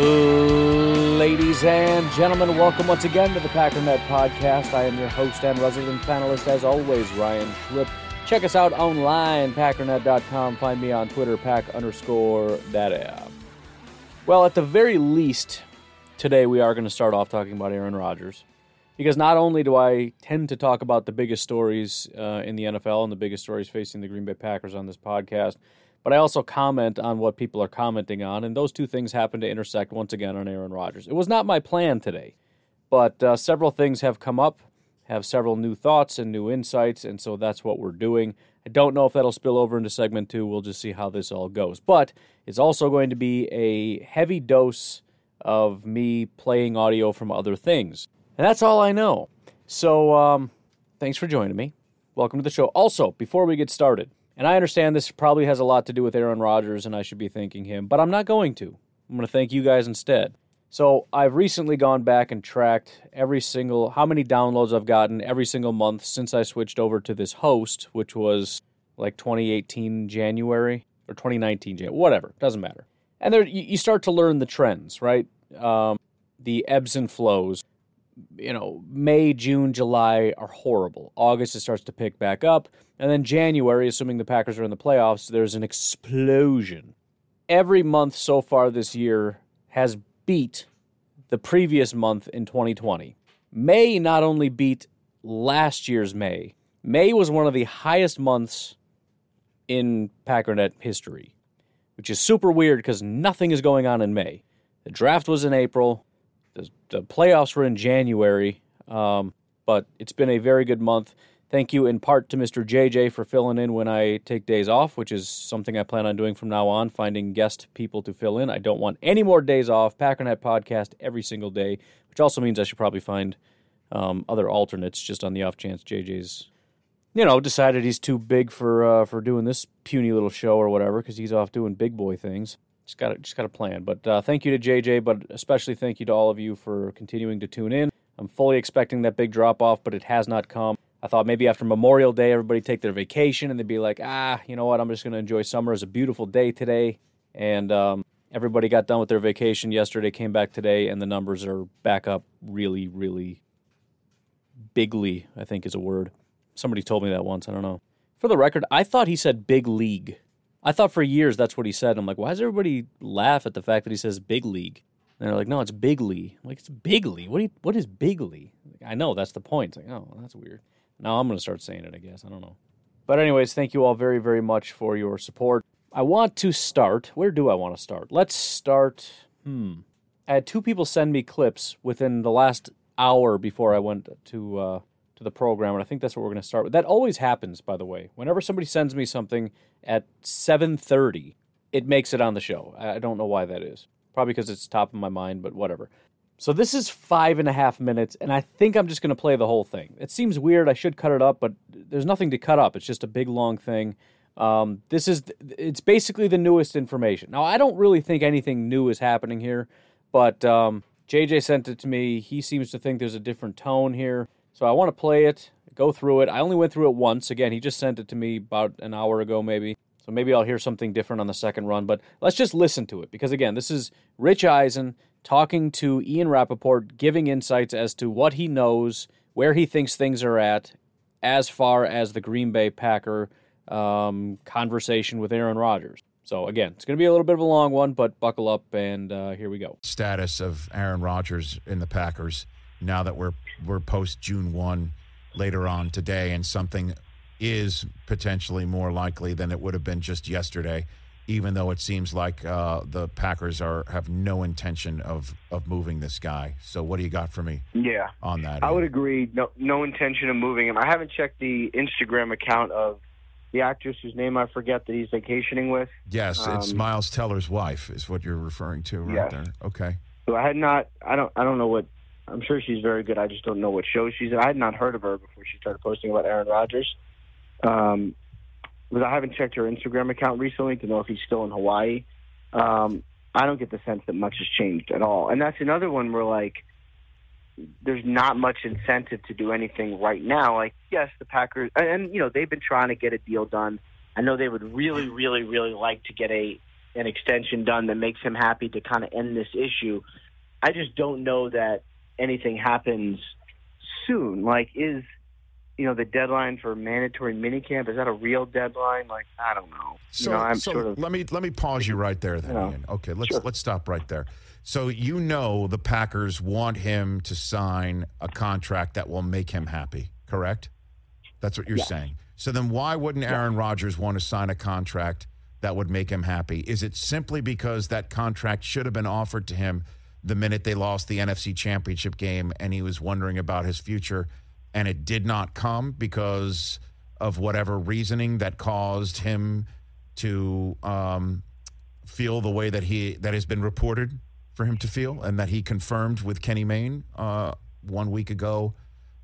Ladies and gentlemen, welcome once again to the Packernet Podcast. I am your host and resident panelist, as always, Ryan Schlipp. Check us out online, packernet.com. Find me on Twitter, pack underscore daddy. Well, at the very least, today we are going to start off talking about Aaron Rodgers. Because not only do I tend to talk about the biggest stories uh, in the NFL and the biggest stories facing the Green Bay Packers on this podcast, but I also comment on what people are commenting on, and those two things happen to intersect once again on Aaron Rodgers. It was not my plan today, but uh, several things have come up, have several new thoughts and new insights, and so that's what we're doing. I don't know if that'll spill over into segment two. We'll just see how this all goes. But it's also going to be a heavy dose of me playing audio from other things. And that's all I know. So um, thanks for joining me. Welcome to the show. Also, before we get started, and I understand this probably has a lot to do with Aaron Rodgers and I should be thanking him, but I'm not going to. I'm going to thank you guys instead. So I've recently gone back and tracked every single how many downloads I've gotten every single month since I switched over to this host, which was like 2018 January or 2019 January, whatever, doesn't matter. And there you, start to learn the trends, right? Um, the ebbs and flows you know, May, June, July are horrible. August, it starts to pick back up. And then January, assuming the Packers are in the playoffs, there's an explosion. Every month so far this year has beat the previous month in 2020. May not only beat last year's May, May was one of the highest months in Packernet history, which is super weird because nothing is going on in May. The draft was in April, the, the playoffs were in January, um, but it's been a very good month. Thank you in part to Mr. JJ for filling in when I take days off, which is something I plan on doing from now on, finding guest people to fill in. I don't want any more days off. Packernet podcast every single day, which also means I should probably find um, other alternates just on the off chance JJ's, you know, decided he's too big for uh, for doing this puny little show or whatever because he's off doing big boy things. Just got just got a plan. But uh, thank you to JJ, but especially thank you to all of you for continuing to tune in. I'm fully expecting that big drop off, but it has not come. I thought maybe after Memorial Day, everybody take their vacation and they'd be like, ah, you know what? I'm just going to enjoy summer. It's a beautiful day today, and um, everybody got done with their vacation yesterday, came back today, and the numbers are back up really, really bigly. I think is a word. Somebody told me that once. I don't know. For the record, I thought he said big league. I thought for years that's what he said. I'm like, why does everybody laugh at the fact that he says big league? And they're like, no, it's bigly. I'm like, it's bigly. What you, what is bigly? I know that's the point. It's like, oh, that's weird. Now I'm going to start saying it, I guess. I don't know. But anyways, thank you all very, very much for your support. I want to start. Where do I want to start? Let's start. Hmm. I had two people send me clips within the last hour before I went to uh, to the program, and I think that's what we're going to start with. That always happens, by the way. Whenever somebody sends me something at 7:30, it makes it on the show. I don't know why that is. Probably because it's top of my mind, but whatever. So this is five and a half minutes, and I think I'm just going to play the whole thing. It seems weird. I should cut it up, but there's nothing to cut up. It's just a big long thing. Um, this is it's basically the newest information. Now I don't really think anything new is happening here, but um, JJ sent it to me. He seems to think there's a different tone here, so I want to play it, go through it. I only went through it once. Again, he just sent it to me about an hour ago, maybe. So maybe I'll hear something different on the second run. But let's just listen to it because again, this is Rich Eisen talking to Ian Rapoport, giving insights as to what he knows, where he thinks things are at, as far as the Green Bay Packer um, conversation with Aaron Rodgers. So again, it's going to be a little bit of a long one, but buckle up and uh, here we go. status of Aaron Rodgers in the Packers now that we're we're post June one later on today and something is potentially more likely than it would have been just yesterday, even though it seems like uh, the Packers are have no intention of of moving this guy. So, what do you got for me Yeah, on that? I would agree. No, no intention of moving him. I haven't checked the Instagram account of the actress whose name I forget that he's vacationing with. Yes, it's um, Miles Teller's wife, is what you're referring to, right there. Okay. So I had not. I don't. I don't know what. I'm sure she's very good. I just don't know what show she's in. I had not heard of her before she started posting about Aaron Rodgers. Um, but I haven't checked her Instagram account recently to know if he's still in Hawaii. Um, I don't get the sense that much has changed at all. And that's another one where like there's not much incentive to do anything right now. Like yes, the Packers and, and you know they've been trying to get a deal done. I know they would really, really, really like to get a an extension done that makes him happy to kind of end this issue. I just don't know that anything happens soon. Like, is you know the deadline for mandatory minicamp is that a real deadline? Like, I don't know. So, you know, I'm so sort of let me let me pause you right there, then. Yeah. Ian. Okay, let's Sure. let's stop right there. So you know the Packers want him to sign a contract that will make him happy, correct? That's what you're Yes. saying. So then why wouldn't Aaron Rodgers want to sign a contract that would make him happy? Is it simply because that contract should have been offered to him the minute they lost the NFC Championship game and he was wondering about his future and it did not come because of whatever reasoning that caused him to um, feel the way that he that has been reported for him to feel and that he confirmed with Kenny Mayne uh, one week ago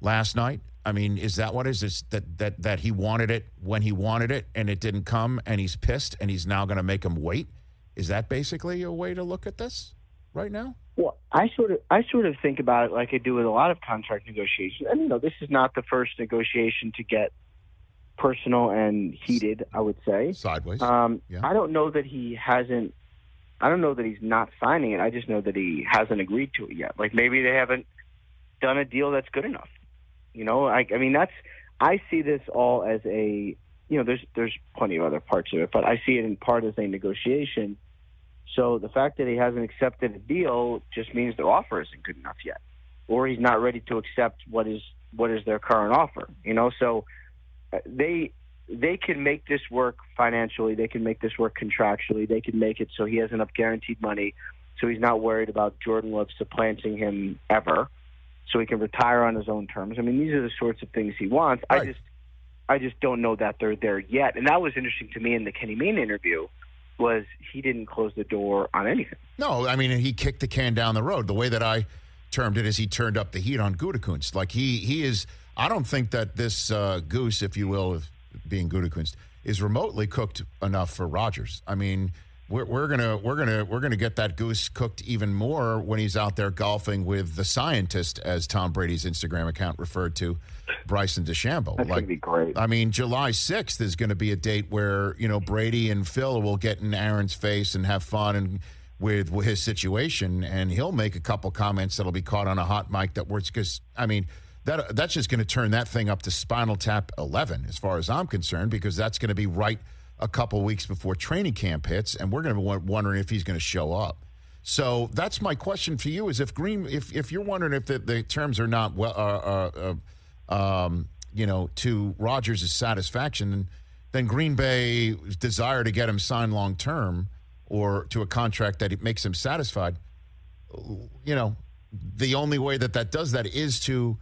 last night. I mean, is that what is this that that that he wanted it when he wanted it and it didn't come and he's pissed and he's now going to make him wait? Is that basically a way to look at this right now? I sort of I sort of think about it like I do with a lot of contract negotiations. And you know, this is not the first negotiation to get personal and heated. I would say. Sideways. Um, Yeah. I don't know that he hasn't. I don't know that he's not signing it. I just know that he hasn't agreed to it yet. Like maybe they haven't done a deal that's good enough. You know, I, I mean that's. I see this all as a. You know, there's there's plenty of other parts of it, but I see it in part as a negotiation. So the fact that he hasn't accepted a deal just means their offer isn't good enough yet, or he's not ready to accept what is what is their current offer. You know, so uh, they they can make this work financially. They can make this work contractually. They can make it so he has enough guaranteed money, so he's not worried about Jordan Love supplanting him ever, so he can retire on his own terms. I mean, these are the sorts of things he wants. I just I just don't know that they're there yet. And that was interesting to me in the Kenny Mayne interview was he didn't close the door on anything. No, I mean he kicked the can down the road. The way that I termed it is he turned up the heat on Gutekunst. Like he he is. I don't think that this uh, goose, if you will, of being Gutekunst, is remotely cooked enough for Rodgers. I mean. We're, we're gonna we're gonna we're gonna get that goose cooked even more when he's out there golfing with the scientist, as Tom Brady's Instagram account referred to, Bryson DeChambeau. That's like, gonna be great. I mean, July 6th is going to be a date where, you know, Brady and Phil will get in Aaron's face and have fun and with, with his situation and he'll make a couple comments that'll be caught on a hot mic that works cuz I mean, that that's just going to turn that thing up to Spinal Tap 11 as far as I'm concerned because that's going to be right a couple weeks before training camp hits and we're going to be wondering if he's going to show up. So that's my question for you: Is if Green, if if you're wondering if the, the terms are not well, uh, uh, um, you know, to Rodgers' satisfaction, then, then Green Bay's desire to get him signed long term or to a contract that it makes him satisfied, you know, the only way that that does that is to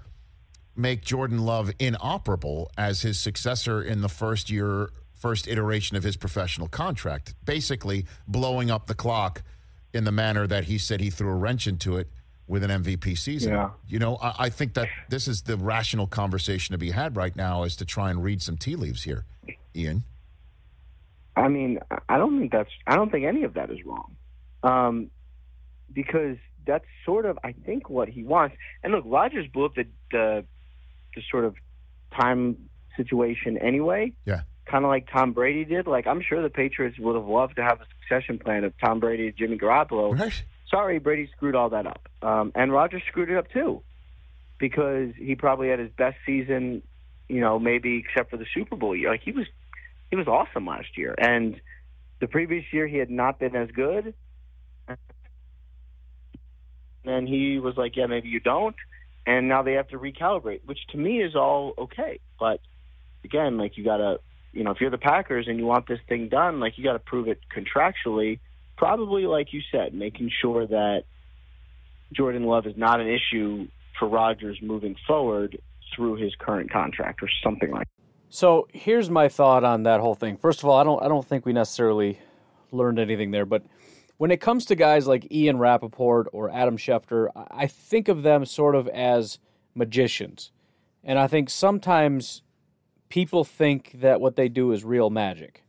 make Jordan Love inoperable as his successor in the first year, first iteration of his professional contract, basically blowing up the clock in the manner that he said he threw a wrench into it with an MVP season. Yeah. You know, I, I think that this is the rational conversation to be had right now is to try and read some tea leaves here, Ian. I mean, I don't think that's. I don't think any of that is wrong, um, because that's sort of, I think, what he wants. And look, Rodgers blew up the the, the sort of time situation anyway. Yeah. Kind of like Tom Brady did. Like I'm sure the Patriots would have loved to have a succession plan of Tom Brady, Jimmy Garoppolo. Right. Sorry, Brady screwed all that up, um, and Rodgers screwed it up too, because he probably had his best season, you know, maybe except for the Super Bowl year. Like he was he was awesome last year, and the previous year he had not been as good. And he was like, "Yeah, maybe you don't," and now they have to recalibrate, which to me is all okay. But again, like you got to, you know, if you're the Packers and you want this thing done, like you got to prove it contractually. Probably, like you said, making sure that Jordan Love is not an issue for Rodgers moving forward through his current contract or something like. That. So here's my thought on that whole thing. First of all, I don't I don't think we necessarily learned anything there, but when it comes to guys like Ian Rapoport or Adam Schefter, I think of them sort of as magicians. And I think sometimes people think that what they do is real magic.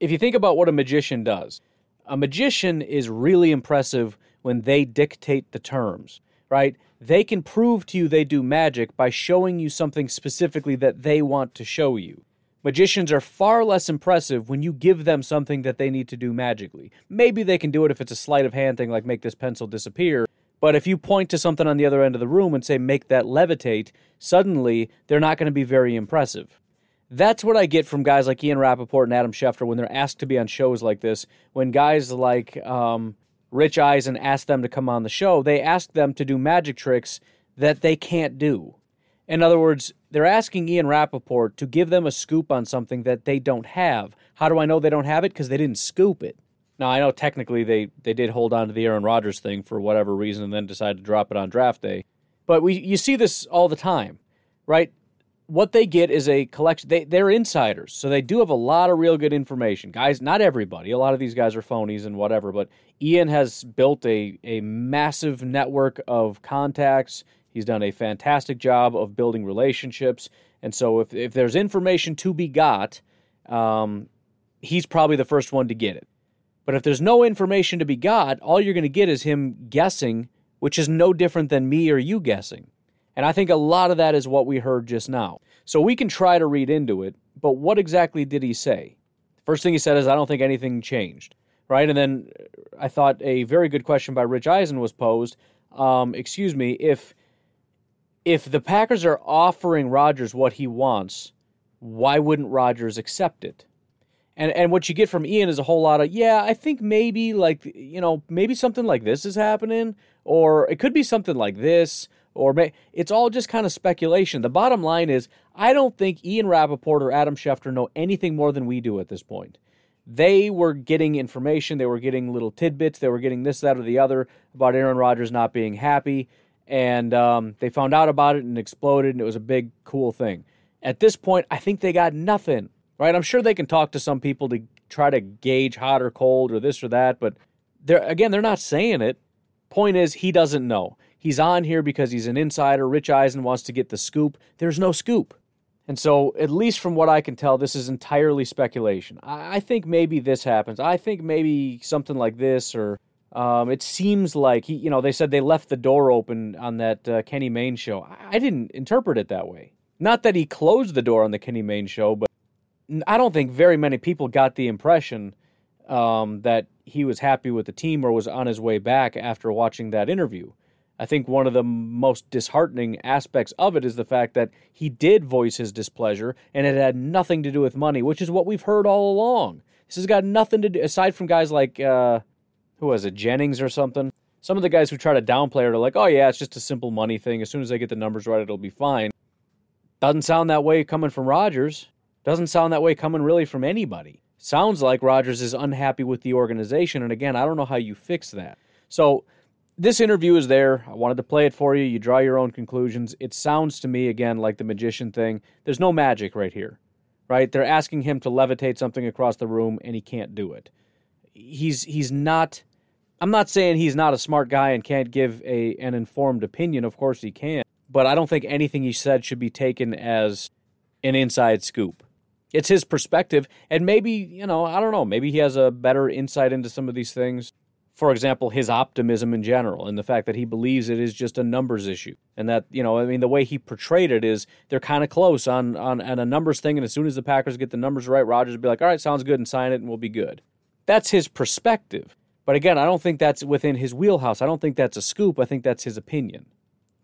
If you think about what a magician does, a magician is really impressive when they dictate the terms, right? They can prove to you they do magic by showing you something specifically that they want to show you. Magicians are far less impressive when you give them something that they need to do magically. Maybe they can do it if it's a sleight of hand thing, like make this pencil disappear. But if you point to something on the other end of the room and say, make that levitate, suddenly they're not going to be very impressive. That's what I get from guys like Ian Rapoport and Adam Schefter when they're asked to be on shows like this. When guys like um, Rich Eisen ask them to come on the show, they ask them to do magic tricks that they can't do. In other words, they're asking Ian Rapoport to give them a scoop on something that they don't have. How do I know they don't have it? Because they didn't scoop it. Now I know technically they, they did hold on to the Aaron Rodgers thing for whatever reason and then decided to drop it on draft day. But we you see this all the time, right? What they get is a collection. They they're insiders, so they do have a lot of real good information. Guys, not everybody. A lot of these guys are phonies and whatever. But Ian has built a a massive network of contacts. He's done a fantastic job of building relationships. And so if, if there's information to be got, um, he's probably the first one to get it. But if there's no information to be got, all you're going to get is him guessing, which is no different than me or you guessing. And I think a lot of that is what we heard just now. So we can try to read into it, but what exactly did he say? First thing he said is, I don't think anything changed, right? And then I thought a very good question by Rich Eisen was posed. Um, excuse me, if if the Packers are offering Rodgers what he wants, why wouldn't Rodgers accept it? And and what you get from Ian is a whole lot of yeah, I think maybe like you know maybe something like this is happening, or it could be something like this, or may, it's all just kind of speculation. The bottom line is I don't think Ian Rapoport or Adam Schefter know anything more than we do at this point. They were getting information, they were getting little tidbits, they were getting this, that, or the other about Aaron Rodgers not being happy and um, they found out about it and exploded, and it was a big, cool thing. At this point, I think they got nothing, right? I'm sure they can talk to some people to try to gauge hot or cold or this or that, but they're again, they're not saying it. Point is, he doesn't know. He's on here because he's an insider. Rich Eisen wants to get the scoop. There's no scoop. And so, at least from what I can tell, this is entirely speculation. I, think maybe this happens. I think maybe something like this or um, it seems like he, you know, they said they left the door open on that uh, Kenny Mayne show. I, I didn't interpret it that way. Not that he closed the door on the Kenny Mayne show, but I don't think very many people got the impression um, that he was happy with the team or was on his way back after watching that interview. I think one of the most disheartening aspects of it is the fact that he did voice his displeasure and it had nothing to do with money, which is what we've heard all along. This has got nothing to do, aside from guys like uh, who was it, Jennings or something. Some of the guys who try to downplay it are like, oh yeah, it's just a simple money thing. As soon as they get the numbers right, it'll be fine. Doesn't sound that way coming from Rodgers. Doesn't sound that way coming really from anybody. Sounds like Rodgers is unhappy with the organization. And again, I don't know how you fix that. So this interview is there. I wanted to play it for you. You draw your own conclusions. It sounds to me, again, like the magician thing. There's no magic right here, right? They're asking him to levitate something across the room, and he can't do it he's he's not I'm not saying he's not a smart guy and can't give a an informed opinion. Of course he can. But I don't think anything he said should be taken as an inside scoop. It's his perspective and maybe, you know, I don't know, maybe he has a better insight into some of these things. For example, his optimism in general and the fact that he believes it is just a numbers issue. And that, you know, I mean the way he portrayed it is they're kind of close on, on on a numbers thing and as soon as the Packers get the numbers right, Rodgers will be like, "All right, sounds good and sign it and we'll be good." That's his perspective. But again, I don't think that's within his wheelhouse. I don't think that's a scoop. I think that's his opinion.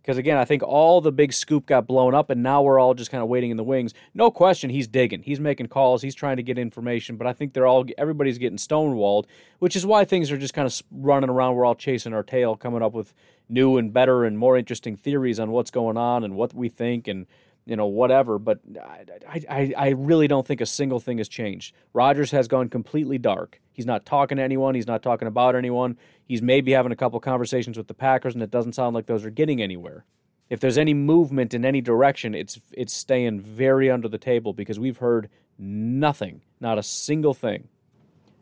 Because again, I think all the big scoop got blown up, and now we're all just kind of waiting in the wings. No question, he's digging. He's making calls. He's trying to get information. But I think they're all everybody's getting stonewalled, which is why things are just kind of running around. We're all chasing our tail, coming up with new and better and more interesting theories on what's going on and what we think and you know, whatever. But I, I, I really don't think a single thing has changed. Rodgers has gone completely dark. He's not talking to anyone. He's not talking about anyone. He's maybe having a couple conversations with the Packers, and it doesn't sound like those are getting anywhere. If there's any movement in any direction, it's it's staying very under the table because we've heard nothing, not a single thing.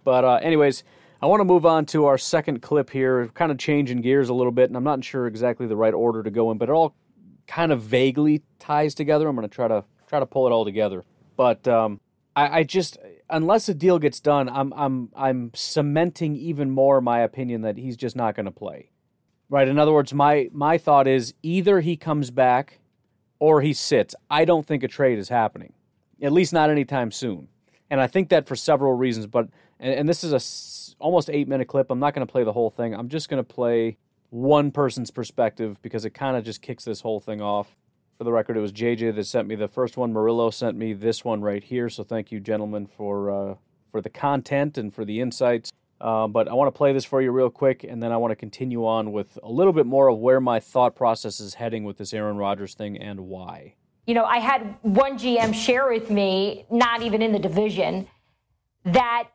But uh, anyways, I want to move on to our second clip here, kind of changing gears a little bit, and I'm not sure exactly the right order to go in, but it all kind of vaguely ties together. I'm going to try to try to pull it all together. But um, I, I, just, unless a deal gets done, I'm I'm I'm cementing even more my opinion that he's just not going to play. Right. In other words, my my thought is either he comes back or he sits. I don't think a trade is happening, at least not anytime soon. And I think that for several reasons. But and, and this is a almost eight minute clip. I'm not going to play the whole thing. I'm just going to play one person's perspective because it kind of just kicks this whole thing off. For the record, it was JJ that sent me the first one. Murillo sent me this one right here. So thank you, gentlemen, for uh, for the content and for the insights. Uh, but I want to play this for you real quick, and then I want to continue on with a little bit more of where my thought process is heading with this Aaron Rodgers thing and why. You know, I had one GM share with me, not even in the division, that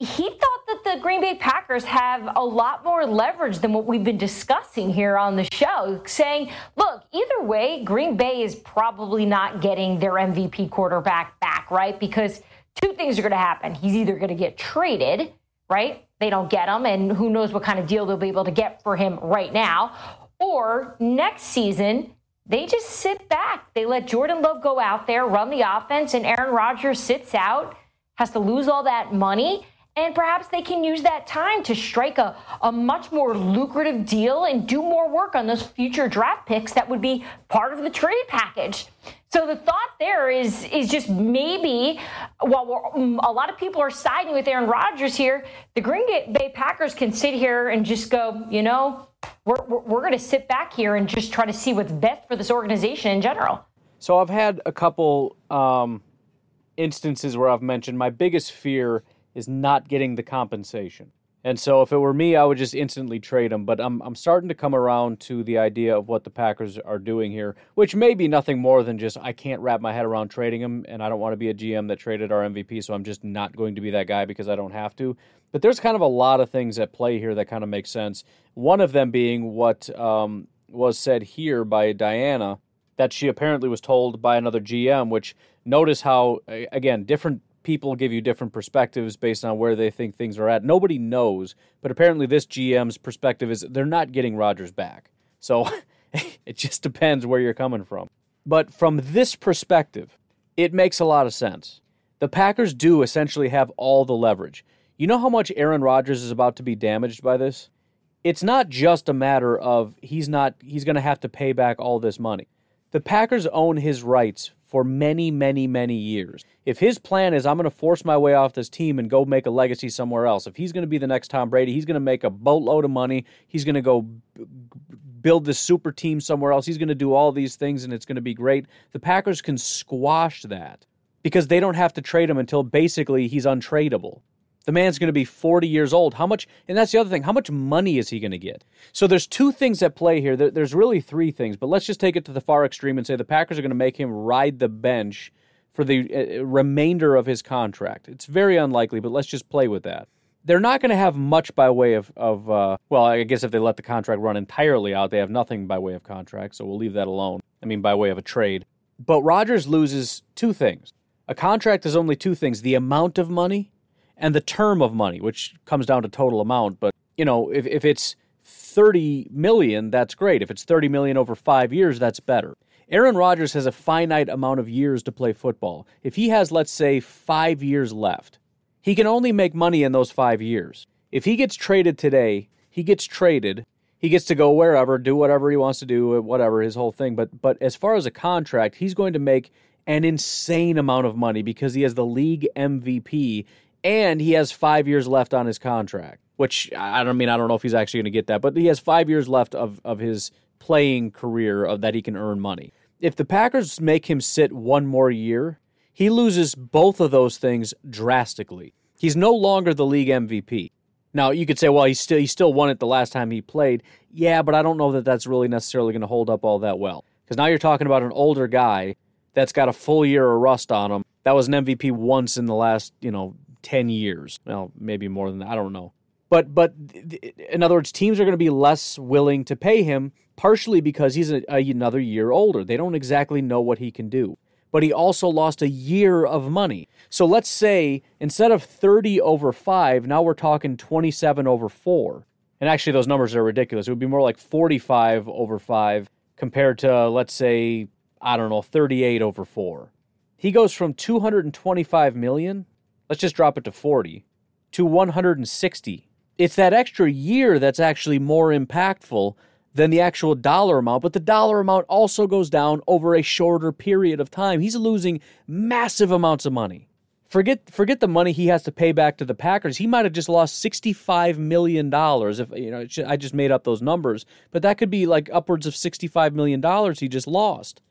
he thought that the Green Bay Packers have a lot more leverage than what we've been discussing here on the show, saying, look, either way, Green Bay is probably not getting their MVP quarterback back, right? Because two things are going to happen. He's either going to get traded, right? They don't get him, and who knows what kind of deal they'll be able to get for him right now. Or next season, they just sit back. They let Jordan Love go out there, run the offense, and Aaron Rodgers sits out, has to lose all that money and perhaps they can use that time to strike a, a much more lucrative deal and do more work on those future draft picks that would be part of the trade package. So the thought there is is just maybe while mm, a lot of people are siding with Aaron Rodgers here, the Green Bay Packers can sit here and just go, you know, we're, we're, we're going to sit back here and just try to see what's best for this organization in general. So I've had a couple um, instances where I've mentioned my biggest fear – is not getting the compensation. And so if it were me, I would just instantly trade him. But I'm, I'm starting to come around to the idea of what the Packers are doing here, which may be nothing more than just I can't wrap my head around trading him, and I don't want to be a GM that traded our MVP, so I'm just not going to be that guy because I don't have to. But there's kind of a lot of things at play here that kind of make sense. One of them being what um, was said here by Diana that she apparently was told by another GM, which notice how, again, different people give you different perspectives based on where they think things are at. Nobody knows, but apparently this GM's perspective is they're not getting Rodgers back. So it just depends where you're coming from. But from this perspective, it makes a lot of sense. The Packers do essentially have all the leverage. You know how much Aaron Rodgers is about to be damaged by this? It's not just a matter of he's not he's going to have to pay back all this money. The Packers own his rights for many, many, many years. If his plan is, I'm going to force my way off this team and go make a legacy somewhere else, if he's going to be the next Tom Brady, he's going to make a boatload of money. He's going to go build this super team somewhere else. He's going to do all these things and it's going to be great. The Packers can squash that because they don't have to trade him until basically he's untradeable. The man's going to be 40 years old. How much, and that's the other thing, how much money is he going to get? So there's two things at play here. There's really three things, but let's just take it to the far extreme and say the Packers are going to make him ride the bench for the uh, remainder of his contract. It's very unlikely, but let's just play with that. They're not going to have much by way of, of uh, well, I guess if they let the contract run entirely out, they have nothing by way of contract, so we'll leave that alone. I mean, by way of a trade. But Rodgers loses two things. A contract is only two things the amount of money and the term of money, which comes down to total amount. But, you know, if, if it's 30 million, that's great. If it's 30 million over five years, that's better. Aaron Rodgers has a finite amount of years to play football. If he has, let's say, five years left, he can only make money in those five years. If he gets traded today, he gets traded. He gets to go wherever, do whatever he wants to do, whatever his whole thing. But but as far as a contract, he's going to make an insane amount of money because he has the league MVP and he has five years left on his contract. Which I don't mean I don't know if he's actually going to get that, but he has five years left of of his playing career of that he can earn money. If the Packers make him sit one more year, he loses both of those things drastically. He's no longer the league MVP. Now you could say, well, he still he still won it the last time he played. Yeah, but I don't know that that's really necessarily going to hold up all that well because now you're talking about an older guy that's got a full year of rust on him. That was an MVP once in the last, you know, 10 years. Well, maybe more than that. I don't know. But but in other words, teams are going to be less willing to pay him partially because he's a, a, another year older. They don't exactly know what he can do. But he also lost a year of money. So let's say instead of 30 over 5, now we're talking 27 over 4. And actually those numbers are ridiculous. It would be more like 45 over 5 compared to let's say I don't know, 38 over 4. He goes from 225 million, let's just drop it to 40, to 160 it's that extra year that's actually more impactful than the actual dollar amount, but the dollar amount also goes down over a shorter period of time. He's losing massive amounts of money. Forget forget the money he has to pay back to the Packers. He might have just lost 65 million dollars if you know I just made up those numbers, but that could be like upwards of 65 million dollars he just lost.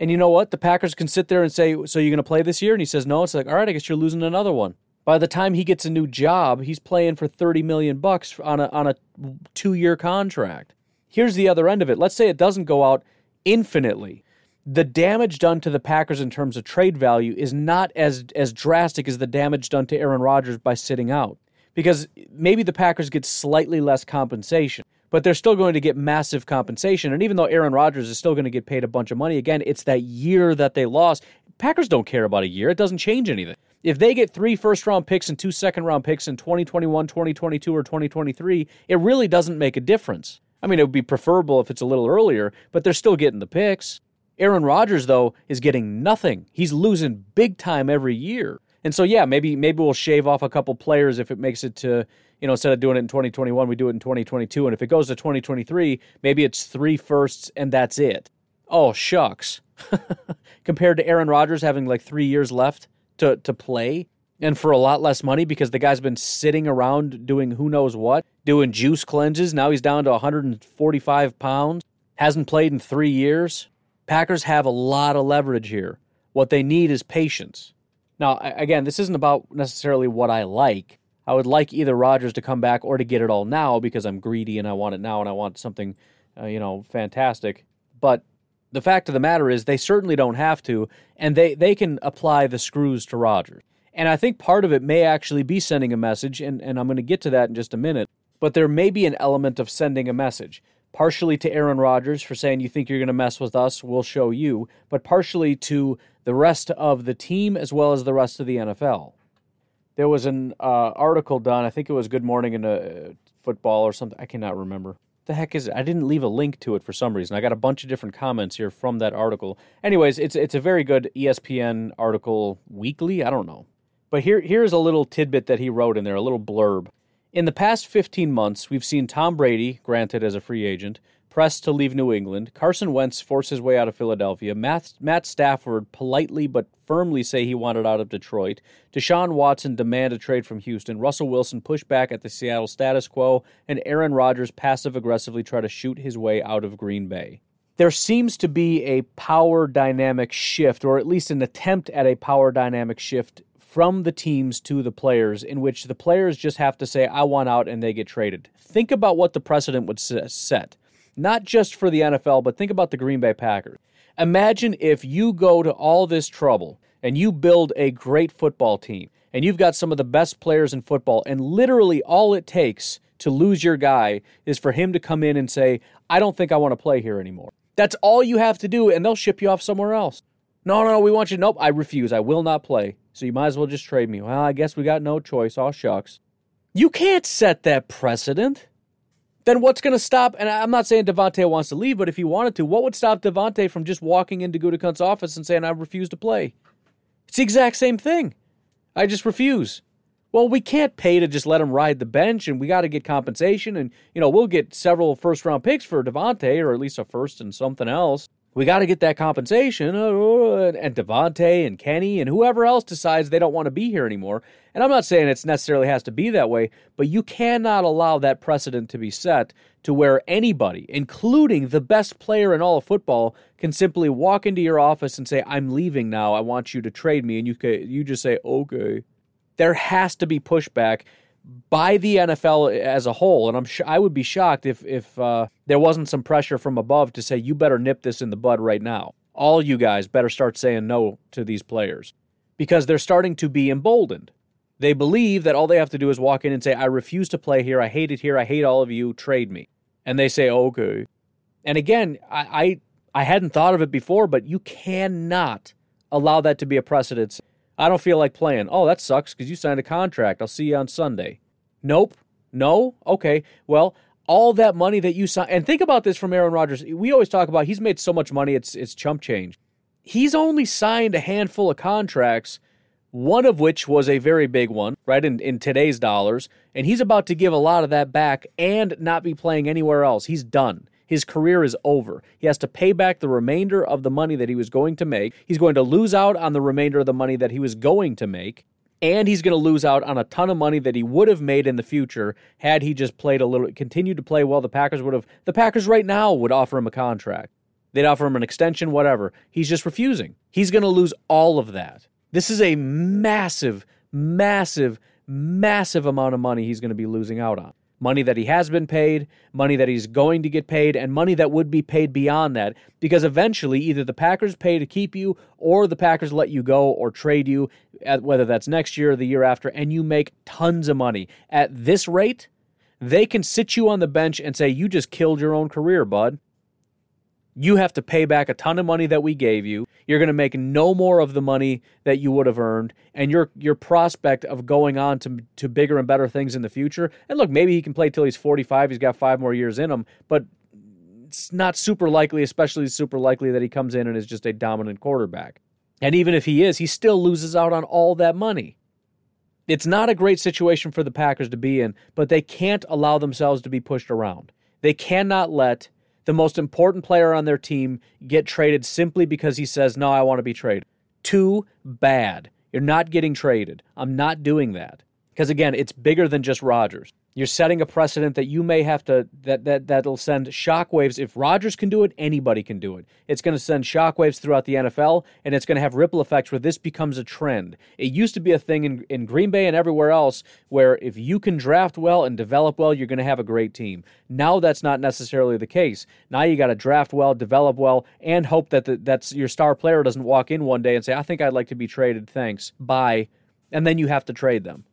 And you know what? The Packers can sit there and say, "So you're going to play this year?" And he says, "No." It's like, "All right, I guess you're losing another one." By the time he gets a new job, he's playing for 30 million bucks on a on a 2-year contract. Here's the other end of it. Let's say it doesn't go out infinitely. The damage done to the Packers in terms of trade value is not as as drastic as the damage done to Aaron Rodgers by sitting out. Because maybe the Packers get slightly less compensation, but they're still going to get massive compensation. And even though Aaron Rodgers is still going to get paid a bunch of money, again, it's that year that they lost. Packers don't care about a year. It doesn't change anything if they get three first round picks and two second round picks in 2021, 2022, or 2023, it really doesn't make a difference. I mean, it would be preferable if it's a little earlier, but they're still getting the picks. Aaron Rodgers, though, is getting nothing. He's losing big time every year. And so, yeah, maybe maybe we'll shave off a couple players if it makes it to, you know, instead of doing it in 2021, we do it in 2022. And if it goes to 2023, maybe it's three firsts and that's it. Oh, shucks. Compared to Aaron Rodgers having like three years left to to play and for a lot less money because the guy's been sitting around doing who knows what, doing juice cleanses. Now he's down to 145 pounds, hasn't played in three years. Packers have a lot of leverage here. What they need is patience. Now, again, this isn't about necessarily what I like. I would like either Rodgers to come back or to get it all now because I'm greedy and I want it now and I want something, uh, you know, fantastic. But the fact of the matter is they certainly don't have to, and they, they can apply the screws to Rodgers. And I think part of it may actually be sending a message, and, and I'm going to get to that in just a minute, but there may be an element of sending a message. Partially to Aaron Rodgers for saying, You think you're going to mess with us? We'll show you. But partially to the rest of the team as well as the rest of the NFL. There was an uh, article done, I think it was Good Morning in uh, Football or something. I cannot remember the heck is it? I didn't leave a link to it for some reason. I got a bunch of different comments here from that article. Anyways, it's it's a very good ESPN article weekly. I don't know. But here here's a little tidbit that he wrote in there, a little blurb. In the past 15 months, we've seen Tom Brady, granted as a free agent, pressed to leave New England, Carson Wentz force his way out of Philadelphia, Matt, Matt Stafford politely but firmly say he wanted out of Detroit, Deshaun Watson demand a trade from Houston, Russell Wilson push back at the Seattle status quo, and Aaron Rodgers passive aggressively try to shoot his way out of Green Bay. There seems to be a power dynamic shift, or at least an attempt at a power dynamic shift from the teams to the players, in which the players just have to say, I want out, and they get traded. Think about what the precedent would set not just for the NFL, but think about the Green Bay Packers. Imagine if you go to all this trouble and you build a great football team and you've got some of the best players in football, and literally all it takes to lose your guy is for him to come in and say, I don't think I want to play here anymore. That's all you have to do, and they'll ship you off somewhere else. No, no, no, we want you. Nope, I refuse. I will not play. So you might as well just trade me. Well, I guess we got no choice. All shucks. You can't set that precedent then what's going to stop? And I'm not saying Davante wants to leave, but if he wanted to, what would stop Davante from just walking into Gutekunst's office and saying, "I refuse to play"? It's the exact same thing. I just refuse. Well, we can't pay to just let him ride the bench, and we got to get compensation, and you know we'll get several first round picks for Davante, or at least a first and something else we got to get that compensation. Uh, and Davante and Kenny and whoever else decides they don't want to be here anymore. And I'm not saying it necessarily has to be that way, but you cannot allow that precedent to be set to where anybody, including the best player in all of football, can simply walk into your office and say, "I'm leaving now. I want you to trade me," and you you just say, "Okay." There has to be pushback by the NFL as a whole, and I'm sh- I would be shocked if if uh, there wasn't some pressure from above to say you better nip this in the bud right now. all you guys better start saying no to these players because they're starting to be emboldened. They believe that all they have to do is walk in and say, I refuse to play here. I hate it here. I hate all of you. Trade me. And they say, okay. And again, I, I, I hadn't thought of it before, but you cannot allow that to be a precedent. I don't feel like playing. Oh, that sucks because you signed a contract. I'll see you on Sunday. Nope. No? Okay. Well, all that money that you signed, and think about this from Aaron Rodgers. We always talk about he's made so much money, it's it's chump change. He's only signed a handful of contracts, one of which was a very big one, right, in, in today's dollars, and he's about to give a lot of that back and not be playing anywhere else. He's done. His career is over. He has to pay back the remainder of the money that he was going to make. He's going to lose out on the remainder of the money that he was going to make and he's going to lose out on a ton of money that he would have made in the future had he just played a little continued to play well. The packers would have the packers right now would offer him a contract. They'd offer him an extension whatever. He's just refusing. He's going to lose all of that. This is a massive massive massive amount of money he's going to be losing out on money that he has been paid, money that he's going to get paid, and money that would be paid beyond that. Because eventually, either the Packers pay to keep you, or the Packers let you go or trade you, whether that's next year or the year after, and you make tons of money. At this rate, they can sit you on the bench and say, You just killed your own career, bud. You have to pay back a ton of money that we gave you. You're going to make no more of the money that you would have earned, and your your prospect of going on to to bigger and better things in the future. And look, maybe he can play till he's 45. He's got five more years in him, but it's not super likely, especially super likely that he comes in and is just a dominant quarterback. And even if he is, he still loses out on all that money. It's not a great situation for the Packers to be in, but they can't allow themselves to be pushed around. They cannot let the most important player on their team get traded simply because he says, No, I want to be traded. Too bad. You're not getting traded. I'm not doing that. Because again, it's bigger than just Rodgers. You're setting a precedent that you may have to that that that'll send shockwaves. If Rodgers can do it, anybody can do it. It's going to send shockwaves throughout the NFL, and it's going to have ripple effects where this becomes a trend. It used to be a thing in, in Green Bay and everywhere else where if you can draft well and develop well, you're going to have a great team. Now that's not necessarily the case. Now you got to draft well, develop well, and hope that the, that's your star player doesn't walk in one day and say, "I think I'd like to be traded. Thanks, bye," and then you have to trade them.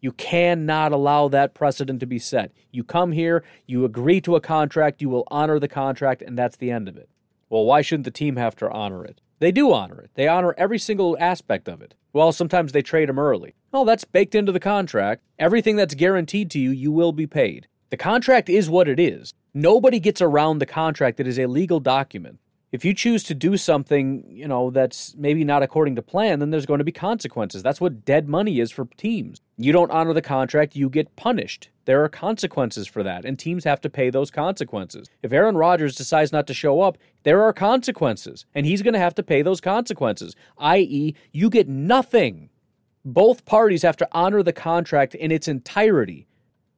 You cannot allow that precedent to be set. You come here, you agree to a contract, you will honor the contract, and that's the end of it. Well, why shouldn't the team have to honor it? They do honor it. They honor every single aspect of it. Well, sometimes they trade them early. Well, that's baked into the contract. Everything that's guaranteed to you, you will be paid. The contract is what it is. Nobody gets around the contract. It is a legal document if you choose to do something, you know, that's maybe not according to plan, then there's going to be consequences. That's what dead money is for teams. You don't honor the contract, you get punished. There are consequences for that, and teams have to pay those consequences. If Aaron Rodgers decides not to show up, there are consequences, and he's going to have to pay those consequences, i.e., you get nothing. Both parties have to honor the contract in its entirety.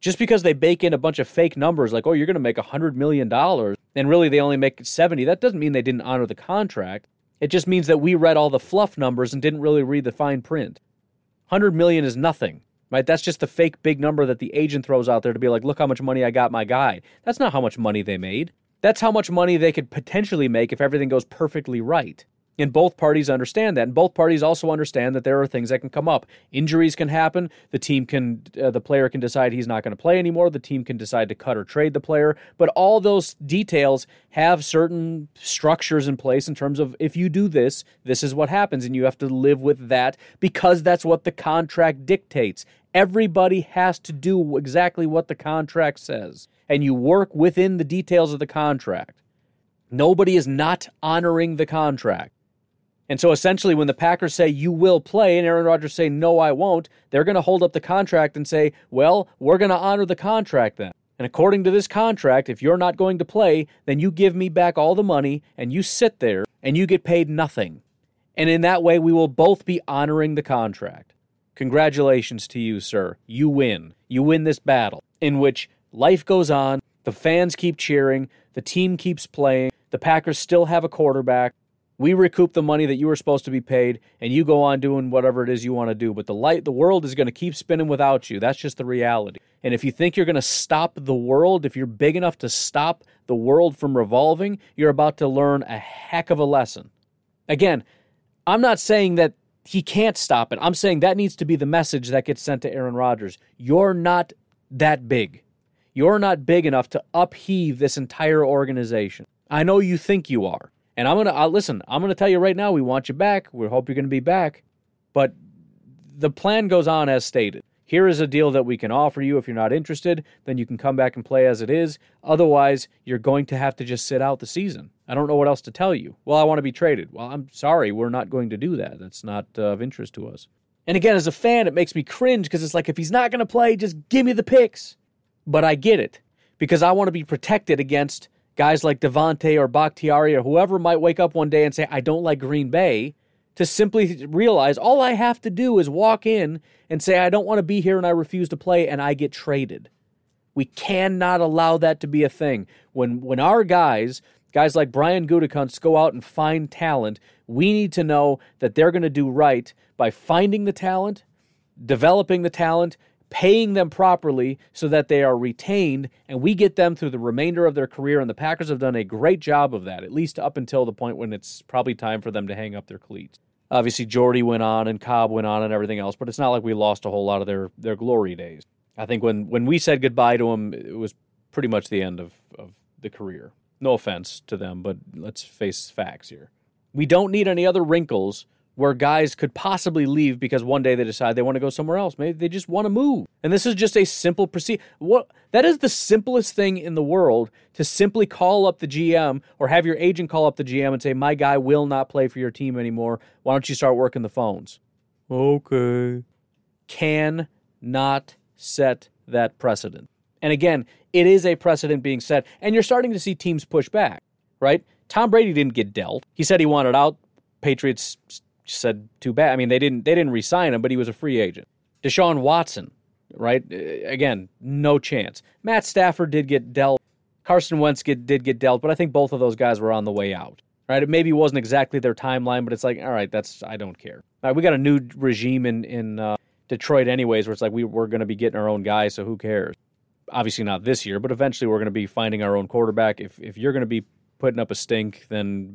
Just because they bake in a bunch of fake numbers like, oh, you're going to make $100 million, and really they only make 70, that doesn't mean they didn't honor the contract. It just means that we read all the fluff numbers and didn't really read the fine print. 100 million is nothing, right? That's just the fake big number that the agent throws out there to be like, look how much money I got my guy. That's not how much money they made. That's how much money they could potentially make if everything goes perfectly right. And both parties understand that. And both parties also understand that there are things that can come up. Injuries can happen. The team can, uh, the player can decide he's not going to play anymore. The team can decide to cut or trade the player. But all those details have certain structures in place in terms of if you do this, this is what happens. And you have to live with that because that's what the contract dictates. Everybody has to do exactly what the contract says. And you work within the details of the contract. Nobody is not honoring the contract. And so essentially, when the Packers say you will play and Aaron Rodgers say no, I won't, they're going to hold up the contract and say, well, we're going to honor the contract then. And according to this contract, if you're not going to play, then you give me back all the money and you sit there and you get paid nothing. And in that way, we will both be honoring the contract. Congratulations to you, sir. You win. You win this battle in which life goes on, the fans keep cheering, the team keeps playing, the Packers still have a quarterback, we recoup the money that you were supposed to be paid and you go on doing whatever it is you want to do but the light the world is going to keep spinning without you that's just the reality And if you think you're going to stop the world, if you're big enough to stop the world from revolving, you're about to learn a heck of a lesson. Again, I'm not saying that he can't stop it. I'm saying that needs to be the message that gets sent to Aaron Rodgers. You're not that big. You're not big enough to upheave this entire organization. I know you think you are. And I'm uh, listen, I'm to tell you right now we want you back. We hope you're to be back. But the plan goes on as stated. Here is a deal that we can offer you. If you're not interested, then you can come back and play as it is. Otherwise, you're going to have to just sit out the season. I don't know what else to tell you. Well, I want to be traded. Well, I'm sorry, we're not going to do that. That's not uh, of interest to us. And again, as a fan, it makes me cringe because it's like if he's not going to play, just give me the picks. But I get it because I want to be protected against guys like Davante or Bakhtiari or whoever might wake up one day and say, I don't like Green Bay, to simply realize all I have to do is walk in and say, I don't want to be here and I refuse to play, and I get traded. We cannot allow that to be a thing. When, when our guys, guys like Brian Gutekunst, go out and find talent, we need to know that they're going to do right by finding the talent, developing the talent, paying them properly so that they are retained and we get them through the remainder of their career. And the Packers have done a great job of that, at least up until the point when it's probably time for them to hang up their cleats. Obviously, Jordy went on and Cobb went on and everything else, but it's not like we lost a whole lot of their, their glory days. I think when, when we said goodbye to them, it was pretty much the end of, of the career. No offense to them, but let's face facts here. We don't need any other wrinkles where guys could possibly leave because one day they decide they want to go somewhere else. Maybe they just want to move. And this is just a simple procedure. What that is the simplest thing in the world to simply call up the GM or have your agent call up the GM and say, "My guy will not play for your team anymore. Why don't you start working the phones?" Okay. Can not set that precedent. And again, it is a precedent being set, and you're starting to see teams push back, right? Tom Brady didn't get dealt. He said he wanted out. Patriots said too bad. I mean, they didn't they didn't re-sign him, but he was a free agent. Deshaun Watson, right? Again, no chance. Matt Stafford did get dealt. Carson Wentz get, did get dealt, but I think both of those guys were on the way out. Right? It maybe wasn't exactly their timeline, but it's like, all right, that's I don't care. All right, we got a new regime in in uh, Detroit, anyways, where it's like we we're going to be getting our own guy, so who cares? Obviously not this year, but eventually we're going to be finding our own quarterback. If if you're going to be putting up a stink, then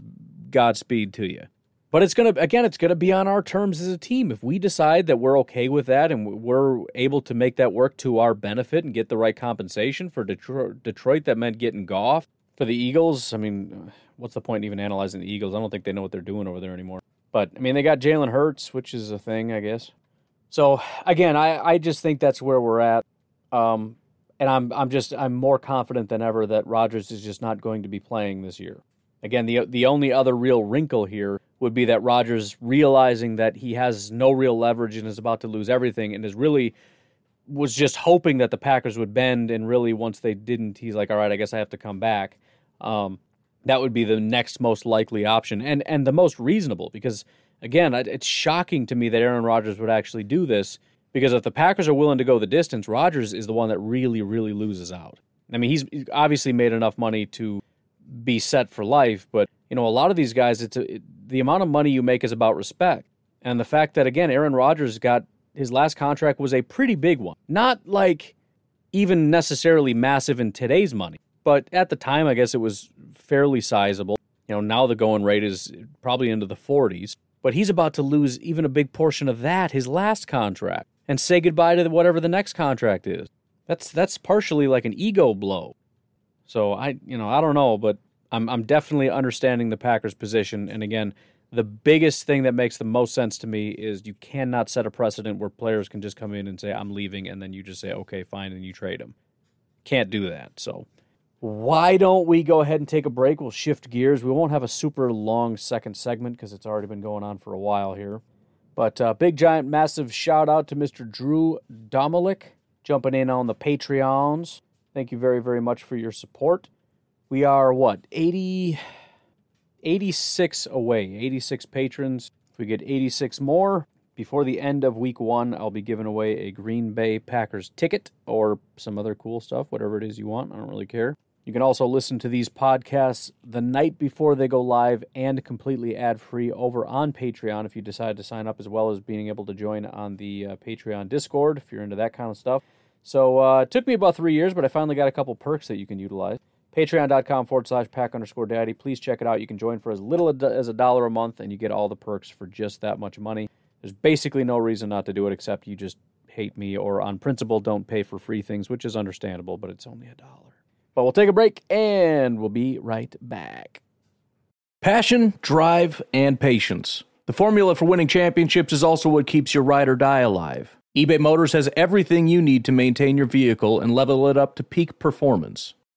Godspeed to you. But it's going to, again, it's going to be on our terms as a team. If we decide that we're okay with that and we're able to make that work to our benefit and get the right compensation for Detroit, Detroit that meant getting Goff. For the Eagles, I mean, what's the point in even analyzing the Eagles? I don't think they know what they're doing over there anymore. But, I mean, they got Jalen Hurts, which is a thing, I guess. So, again, I, I just think that's where we're at. Um, and I'm, I'm just, I'm more confident than ever that Rodgers is just not going to be playing this year. Again, the the only other real wrinkle here would be that Rodgers realizing that he has no real leverage and is about to lose everything and is really was just hoping that the Packers would bend and really once they didn't, he's like, all right, I guess I have to come back. Um, that would be the next most likely option and and the most reasonable because again, it's shocking to me that Aaron Rodgers would actually do this because if the Packers are willing to go the distance, Rodgers is the one that really really loses out. I mean, he's obviously made enough money to be set for life. But you know, a lot of these guys, it's a, it, the amount of money you make is about respect, and the fact that again, Aaron Rodgers got his last contract was a pretty big one, not like even necessarily massive in today's money, but at the time, I guess it was fairly sizable. You know, now the going rate is probably into the 40s, but he's about to lose even a big portion of that, his last contract, and say goodbye to whatever the next contract is. That's that's partially like an ego blow. So I, you know, I don't know, but I'm I'm definitely understanding the Packers' position. And again, the biggest thing that makes the most sense to me is you cannot set a precedent where players can just come in and say I'm leaving, and then you just say okay, fine, and you trade them. Can't do that. So why don't we go ahead and take a break? We'll shift gears. We won't have a super long second segment because it's already been going on for a while here. But uh, big, giant, massive shout out to Mr. Drew Domelik jumping in on the Patreons. Thank you very, very much for your support. We are what, 80, 86 away, 86 patrons. If we get 86 more before the end of week one, I'll be giving away a Green Bay Packers ticket or some other cool stuff, whatever it is you want. I don't really care. You can also listen to these podcasts the night before they go live and completely ad free over on Patreon if you decide to sign up, as well as being able to join on the uh, Patreon Discord if you're into that kind of stuff. So uh, it took me about three years, but I finally got a couple perks that you can utilize. Patreon.com forward slash pack underscore daddy. Please check it out. You can join for as little as a dollar a month, and you get all the perks for just that much money. There's basically no reason not to do it except you just hate me or on principle don't pay for free things, which is understandable, but it's only a dollar. But we'll take a break and we'll be right back. Passion, drive, and patience. The formula for winning championships is also what keeps your ride or die alive. eBay Motors has everything you need to maintain your vehicle and level it up to peak performance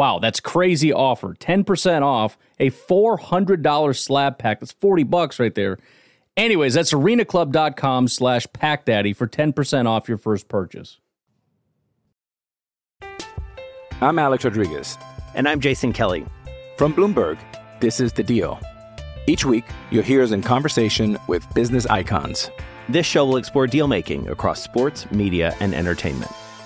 Wow, that's crazy offer. 10% off a $400 slab pack. That's 40 bucks right there. Anyways, that's arenaclub.com slash packdaddy for 10% off your first purchase. I'm Alex Rodriguez. And I'm Jason Kelly. From Bloomberg, this is The Deal. Each week, you'll hear us in conversation with business icons. This show will explore deal making across sports, media, and entertainment.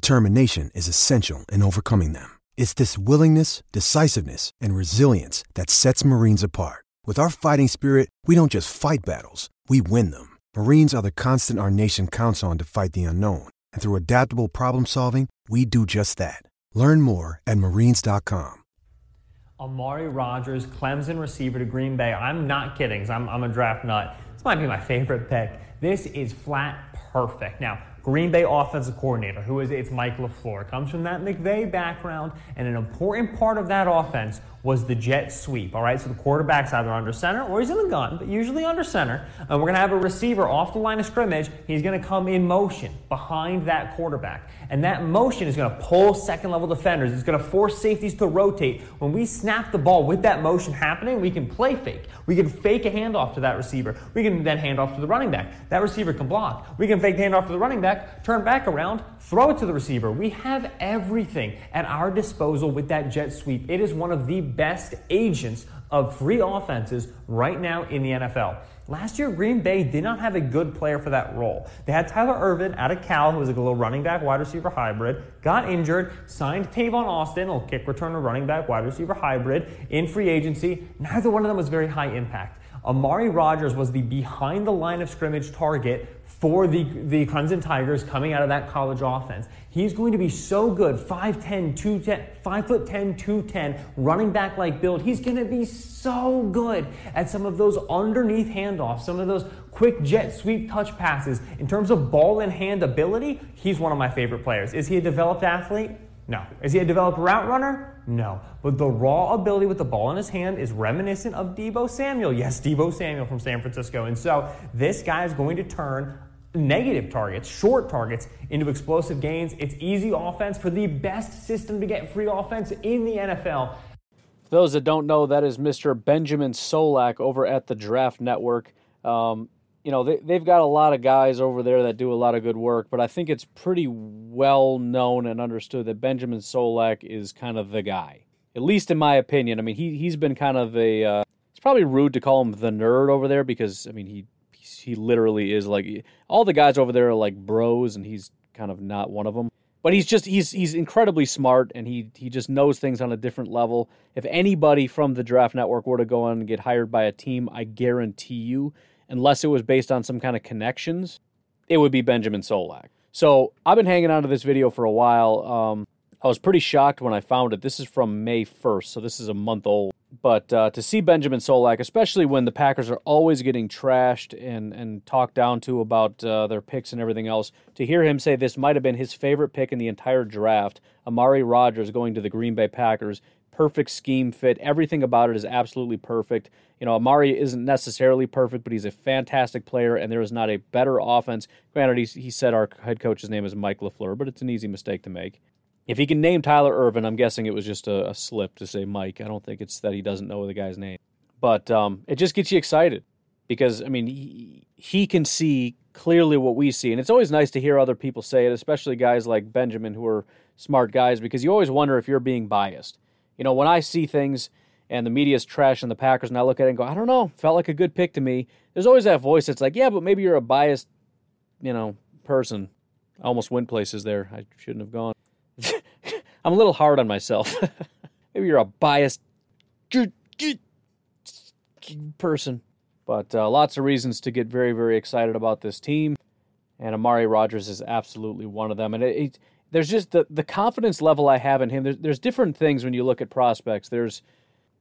determination is essential in overcoming them. It's this willingness, decisiveness, and resilience that sets Marines apart. With our fighting spirit, we don't just fight battles, we win them. Marines are the constant our nation counts on to fight the unknown. And through adaptable problem solving, we do just that. Learn more at marines.com. Amari Rodgers, Clemson receiver to Green Bay. I'm not kidding, I'm, I'm a draft nut. This might be my favorite pick. This is flat perfect. Now, Green Bay offensive coordinator, who is it's Mike LaFleur, comes from that McVay background, and an important part of that offense was the jet sweep. All right, so the quarterback's either under center or he's in the gun, but usually under center. And we're going to have a receiver off the line of scrimmage. He's going to come in motion behind that quarterback. And that motion is going to pull second level defenders. It's going to force safeties to rotate. When we snap the ball with that motion happening, we can play fake. We can fake a handoff to that receiver. We can then hand off to the running back. That receiver can block. We can fake the handoff to the running back, turn back around, throw it to the receiver. We have everything at our disposal with that jet sweep. It is one of the best agents of free offenses right now in the NFL. Last year, Green Bay did not have a good player for that role. They had Tyler Ervin out of Cal, who was a little running back wide receiver hybrid, got injured, signed Tavon Austin, a kick returner running back wide receiver hybrid, in free agency. Neither one of them was very high impact. Amari Rodgers was the behind the line of scrimmage target for the, the Clemson Tigers coming out of that college offense. He's going to be so good, 5'10, 210, 5'10, 210, running back like build. He's going to be so good at some of those underneath handoffs, some of those quick jet sweep touch passes. In terms of ball in hand ability, he's one of my favorite players. Is he a developed athlete? No. Is he a developed route runner? No. But the raw ability with the ball in his hand is reminiscent of Deebo Samuel. Yes, Deebo Samuel from San Francisco. And so this guy is going to turn negative targets, short targets, into explosive gains. It's easy offense for the best system to get free offense in the NFL. For those that don't know, that is Mr. Benjamin Solak over at the Draft Network. Um, you know, they, they've got a lot of guys over there that do a lot of good work, but I think it's pretty well known and understood that Benjamin Solak is kind of the guy. At least in my opinion. I mean, he, he's been kind of a. Uh, it's probably rude to call him the nerd over there because, I mean, he he literally is like all the guys over there are like bros, and he's kind of not one of them. But he's just he's he's incredibly smart, and he he just knows things on a different level. If anybody from the Draft Network were to go on and get hired by a team, I guarantee you, unless it was based on some kind of connections, it would be Benjamin Solak. So I've been hanging on to this video for a while. Um, I was pretty shocked when I found it. This is from May 1st, so this is a month old. But uh, to see Benjamin Solak, especially when the Packers are always getting trashed and, and talked down to about uh, their picks and everything else, to hear him say this might have been his favorite pick in the entire draft, Amari Rodgers going to the Green Bay Packers, perfect scheme fit. Everything about it is absolutely perfect. You know, Amari isn't necessarily perfect, but he's a fantastic player, and there is not a better offense. Granted, he, he said our head coach's name is Mike LaFleur, but it's an easy mistake to make. If he can name Tyler Ervin, I'm guessing it was just a, a, slip to say Mike. I don't think it's that he doesn't know the guy's name. But um, it just gets you excited because, I mean, he, he can see clearly what we see. And it's always nice to hear other people say it, especially guys like Benjamin who are smart guys, because you always wonder if you're being biased. You know, when I see things and the media's trashing the Packers and I look at it and go, I don't know, felt like a good pick to me, there's always that voice that's like, yeah, but maybe you're a biased, you know, person. I almost went places there. I shouldn't have gone. I'm a little hard on myself. Maybe you're a biased person, but uh, lots of reasons to get very, very excited about this team. And Amari Rodgers is absolutely one of them. And it, it, there's just the, the confidence level I have in him. There's, there's different things when you look at prospects. There's,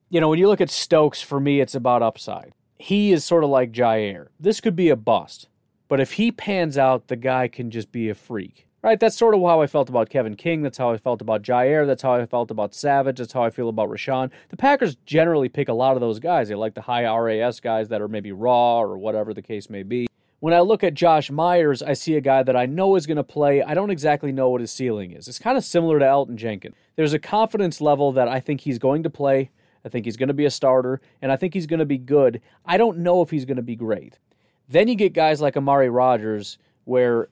you know, when you look at Stokes, for me, it's about upside. He is sort of like Jaire. This could be a bust, but if he pans out, the guy can just be a freak right? That's sort of how I felt about Kevin King. That's how I felt about Jaire. That's how I felt about Savage. That's how I feel about Rashan. The Packers generally pick a lot of those guys. They like the high RAS guys that are maybe raw or whatever the case may be. When I look at Josh Myers, I see a guy that I know is going to play. I don't exactly know what his ceiling is. It's kind of similar to Elgton Jenkins. There's a confidence level that I think he's going to play. I think he's going to be a starter, and I think he's going to be good. I don't know if he's going to be great. Then you get guys like Amari Rodgers, where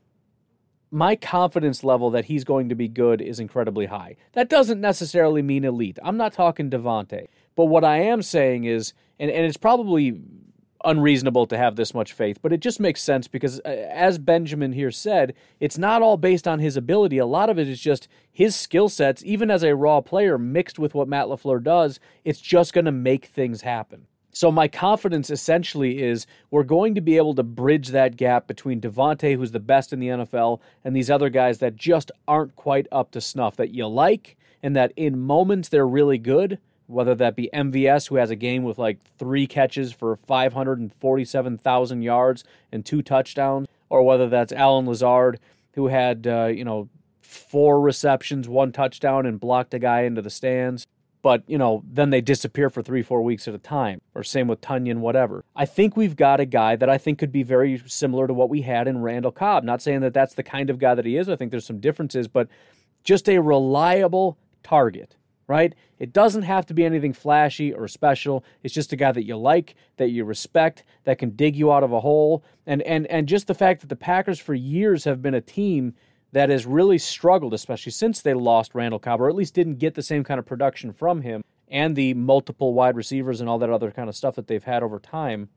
my confidence level that he's going to be good is incredibly high. That doesn't necessarily mean elite. I'm not talking Davante. But what I am saying is, and, and it's probably unreasonable to have this much faith, but it just makes sense because, uh, as Benjamin here said, it's not all based on his ability. A lot of it is just his skill sets, even as a raw player, mixed with what Matt LaFleur does. It's just going to make things happen. So my confidence essentially is we're going to be able to bridge that gap between Davante, who's the best in the NFL, and these other guys that just aren't quite up to snuff that you like, and that in moments they're really good. Whether that be MVS, who has a game with like three catches for 547,000 yards and two touchdowns, or whether that's Allen Lazard, who had uh, you know four receptions, one touchdown, and blocked a guy into the stands but you know then they disappear for three four weeks at a time or same with Tonyan whatever. I think we've got a guy that i think could be very similar to what we had in randall cobb. Not saying that that's the kind of guy that he is i think there's some differences but just a reliable target right? It doesn't have to be anything flashy or special. It's just a guy that you like that you respect that can dig you out of a hole. And and and just the fact that the packers for years have been a team that has really struggled, especially since they lost Randall Cobb, or at least didn't get the same kind of production from him and the multiple wide receivers and all that other kind of stuff that they've had over time.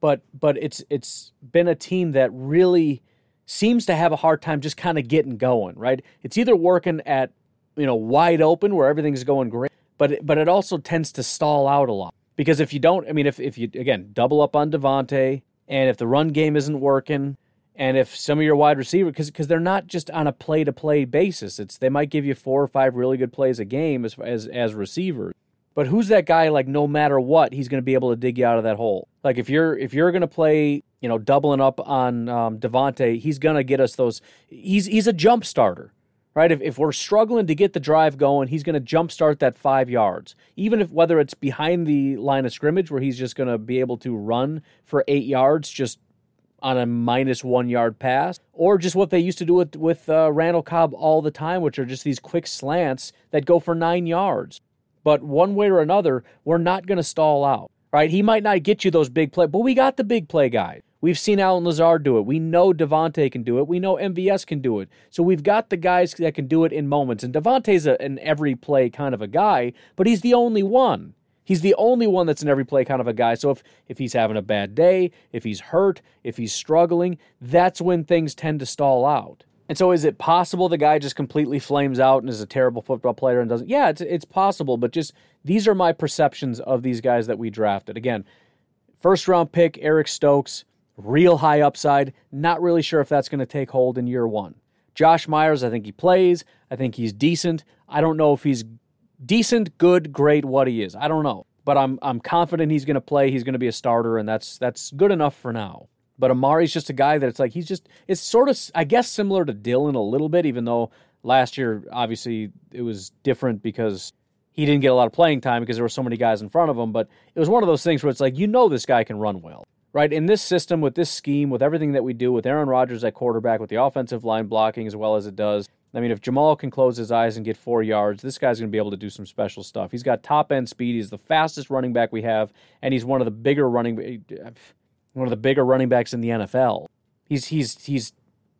But but it's it's been a team that really seems to have a hard time just kind of getting going, right? It's either working at you know wide open where everything's going great, but it, but it also tends to stall out a lot because if you don't, I mean, if if you again double up on Davante and if the run game isn't working and if some of your wide receivers, because because they're not just on a play to play basis, it's they might give you four or five really good plays a game as as as receivers. But who's that guy? Like no matter what, he's going to be able to dig you out of that hole. Like if you're if you're going to play, you know, doubling up on um, Davante, he's going to get us those. He's he's a jump starter, right? If if we're struggling to get the drive going, he's going to jump start that five yards. Even if whether it's behind the line of scrimmage where he's just going to be able to run for eight yards, just on a minus one yard pass, or just what they used to do with, with uh, Randall Cobb all the time, which are just these quick slants that go for nine yards. But one way or another, we're not going to stall out, right? He might not get you those big play, but we got the big play guy. We've seen Allen Lazard do it. We know Davante can do it. We know MVS can do it. So we've got the guys that can do it in moments. And Davante's a, an every play kind of a guy, but he's the only one. He's the only one that's an every play kind of a guy. So if, if he's having a bad day, if he's hurt, if he's struggling, that's when things tend to stall out. And so is it possible the guy just completely flames out and is a terrible football player and doesn't? Yeah, it's, it's possible, but just these are my perceptions of these guys that we drafted. Again, first round pick, Eric Stokes, real high upside. Not really sure if that's going to take hold in year one. Josh Myers, I think he plays. I think he's decent. I don't know if he's decent, good, great, what he is. I don't know, but I'm I'm confident he's going to play. He's going to be a starter, and that's that's good enough for now. But Amari's just a guy that it's like he's just it's sort of I guess similar to Dillon a little bit, even though last year obviously it was different because he didn't get a lot of playing time because there were so many guys in front of him. But it was one of those things where it's like you know this guy can run well right? In this system, with this scheme, with everything that we do, with Aaron Rodgers at quarterback, with the offensive line blocking as well as it does, I mean, if Jamaal can close his eyes and get four yards, this guy's going to be able to do some special stuff. He's got top end speed. He's the fastest running back we have, and he's one of the bigger running, one of the bigger running backs in the NFL. He's he's he's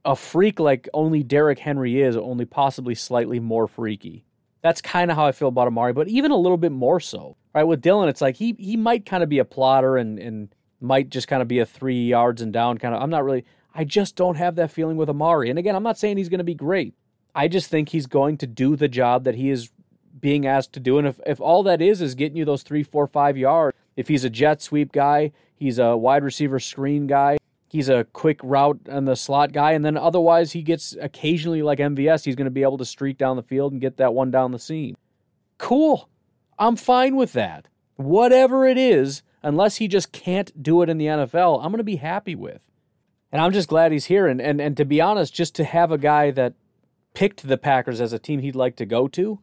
a freak like only Derrick Henry is, only possibly slightly more freaky. That's kind of how I feel about Amari, but even a little bit more so. Right with Dillon, it's like he he might kind of be a plotter and and might just kind of be a three yards and down kind of. I'm not really. I just don't have that feeling with Amari. And again, I'm not saying he's going to be great. I just think he's going to do the job that he is being asked to do. And if, if all that is is getting you those three, four, five yards, if he's a jet sweep guy, he's a wide receiver screen guy, he's a quick route and the slot guy, and then otherwise he gets occasionally like MVS, he's going to be able to streak down the field and get that one down the seam. Cool. I'm fine with that. Whatever it is, unless he just can't do it in the NFL, I'm going to be happy with. And I'm just glad he's here. And, and, and to be honest, just to have a guy that picked the Packers as a team he'd like to go to,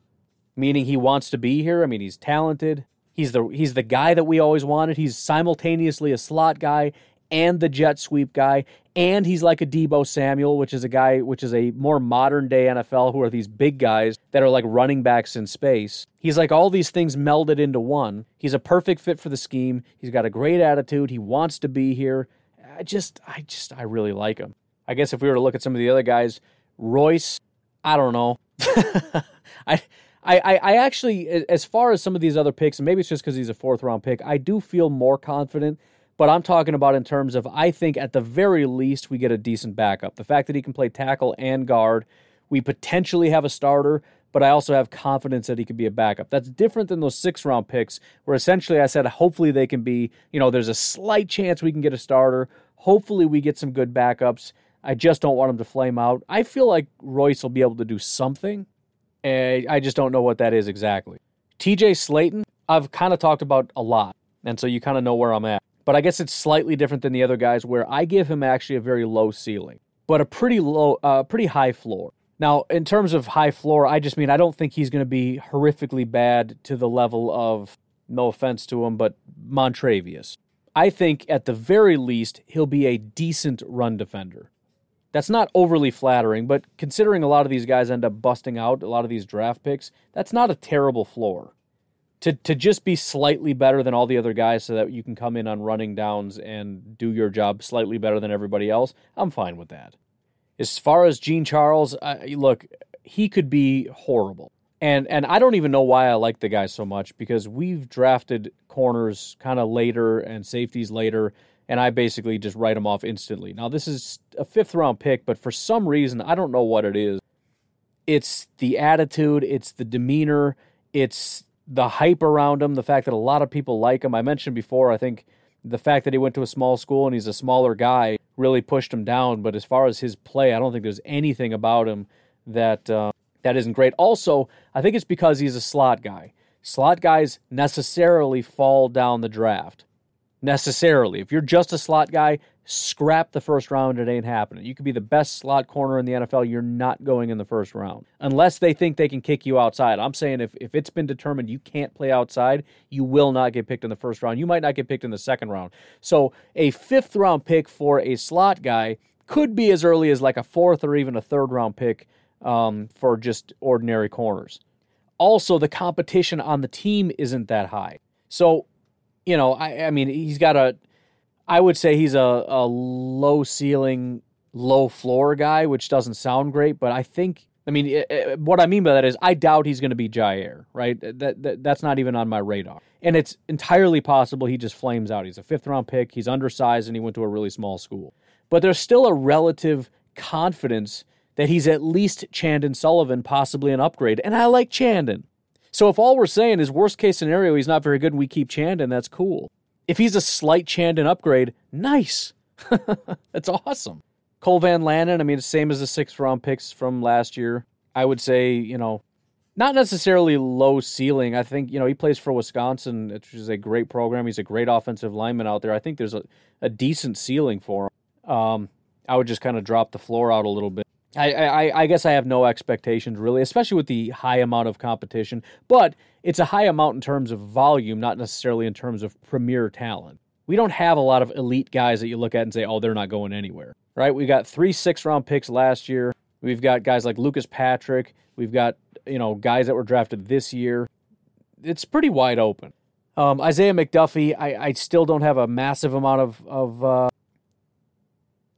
meaning he wants to be here. I mean, he's talented. He's the he's the guy that we always wanted. He's simultaneously a slot guy and the jet sweep guy, and he's like a Deebo Samuel, which is a guy which is a more modern day NFL who are these big guys that are like running backs in space. He's like all these things melded into one. He's a perfect fit for the scheme. He's got a great attitude. He wants to be here. I just I just I really like him. I guess if we were to look at some of the other guys, Royce, I don't know. I I, I actually, as far as some of these other picks, and maybe it's just because he's a fourth round pick, I do feel more confident but I'm talking about in terms of I think at the very least we get a decent backup. The fact that he can play tackle and guard, we potentially have a starter, but I also have confidence that he could be a backup. That's different than those six round picks where essentially I said hopefully they can be, you know, there's a slight chance we can get a starter. Hopefully we get some good backups. I just don't want him to flame out. I feel like Royce will be able to do something. And I just don't know what that is exactly. TJ Slaton, I've kind of talked about a lot. And so you kind of know where I'm at. But I guess it's slightly different than the other guys where I give him actually a very low ceiling, but a pretty low, uh, pretty high floor. Now, in terms of high floor, I just mean I don't think he's going to be horrifically bad to the level of, no offense to him, but Montravius. I think at the very least, he'll be a decent run defender. That's not overly flattering, but considering a lot of these guys end up busting out, a lot of these draft picks, that's not a terrible floor to to just be slightly better than all the other guys so that you can come in on running downs and do your job slightly better than everybody else, I'm fine with that. As far as Jean Charles, look, he could be horrible. And and I don't even know why I like the guy so much because we've drafted corners kind of later and safeties later and I basically just write them off instantly. Now this is a fifth round pick, but for some reason I don't know what it is. It's the attitude, it's the demeanor, it's the hype around him, the fact that a lot of people like him. I mentioned before, I think the fact that he went to a small school and he's a smaller guy really pushed him down. But as far as his play, I don't think there's anything about him that uh, that isn't great. Also, I think it's because he's a slot guy. Slot guys necessarily fall down the draft. Necessarily, if you're just a slot guy, scrap the first round. It ain't happening. You could be the best slot corner in the NFL. You're not going in the first round unless they think they can kick you outside. I'm saying if, if it's been determined you can't play outside, you will not get picked in the first round. You might not get picked in the second round. So a fifth round pick for a slot guy could be as early as like a fourth or even a third round pick um, for just ordinary corners. Also, the competition on the team isn't that high. So, you know, I, I mean, he's got a I would say he's a, a low ceiling, low floor guy, which doesn't sound great, but I think I mean, it, it, what I mean by that is I doubt he's going to be Jaire, right? That, that that's not even on my radar. And it's entirely possible he just flames out. He's a fifth round pick, he's undersized and he went to a really small school. But there's still a relative confidence that he's at least Chandon Sullivan, possibly an upgrade. And I like Chandon. So if all we're saying is worst case scenario, he's not very good and we keep Chandon, that's cool. If he's a slight Chandon upgrade, nice. That's awesome. Cole Van Lanen, I mean, same as the sixth round picks from last year. I would say, you know, not necessarily low ceiling. I think, you know, he plays for Wisconsin, which is a great program. He's a great offensive lineman out there. I think there's a, a decent ceiling for him. Um, I would just kind of drop the floor out a little bit. I, I, guess I have no expectations really, especially with the high amount of competition. But it's a high amount in terms of volume, not necessarily in terms of premier talent. We don't have a lot of elite guys that you look at and say, oh, they're not going anywhere, right? We got three six round picks last year. We've got guys like Lucas Patrick. We've got, you know, guys that were drafted this year. It's pretty wide open. Um, Isaiah McDuffie, I, I, still don't have a massive amount of, of uh,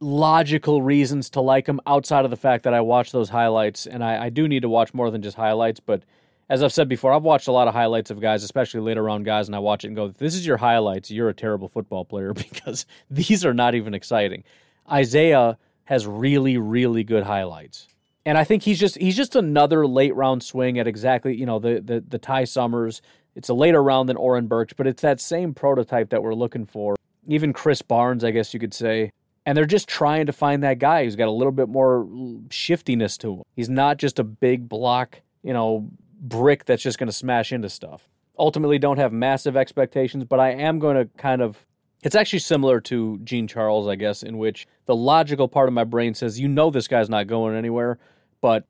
logical reasons to like him outside of the fact that I watch those highlights, and I, I, do need to watch more than just highlights. But as I've said before, I've watched a lot of highlights of guys, especially later round guys, and I watch it and go, "This is your highlights. You're a terrible football player because these are not even exciting." Isaiah has really, really good highlights, and I think he's just he's just another late round swing at exactly you know the the the Ty Summers. It's a later round than Oren Burks, but it's that same prototype that we're looking for. Even Krys Barnes, I guess you could say and they're just trying to find that guy who's got a little bit more shiftiness to him. He's not just a big block, you know, brick that's just going to smash into stuff. Ultimately, don't have massive expectations, but I am going to kind of. It's actually similar to Jean Charles, I guess, in which the logical part of my brain says, you know, this guy's not going anywhere, but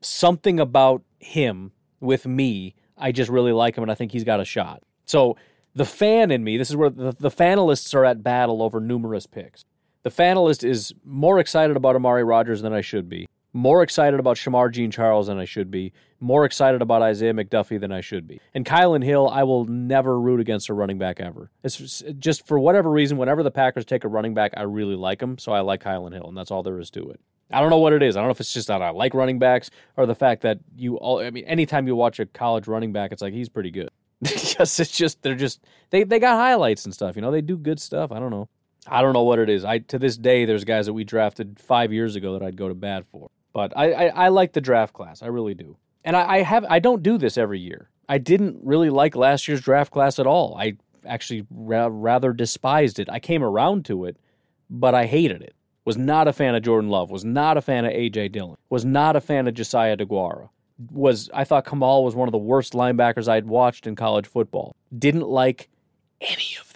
something about him with me, I just really like him and I think he's got a shot. So the fan in me, this is where the, the fanalists are at battle over numerous picks. The fanalist is more excited about Amari Rodgers than I should be, more excited about Shamar Jean Charles than I should be, more excited about Isaiah McDuffie than I should be. And Kylin Hill, I will never root against a running back ever. It's just for whatever reason, whenever the Packers take a running back, I really like him, so I like Kylin Hill, and that's all there is to it. I don't know what it is. I don't know if it's just that I like running backs or the fact that you all. I mean, anytime you watch a college running back, it's like he's pretty good. because it's just they're just they they got highlights and stuff. You know, they do good stuff. I don't know. I don't know what it is. I to this day, there's guys that we drafted five years ago that I'd go to bat for. But I, I, I like the draft class. I really do. And I, I have I don't do this every year. I didn't really like last year's draft class at all. I actually ra- rather despised it. I came around to it, but I hated it. Was not a fan of Jordan Love. Was not a fan of AJ Dillon. Was not a fan of Josiah DeGuara. Was I thought Kamal was one of the worst linebackers I'd watched in college football. Didn't like any of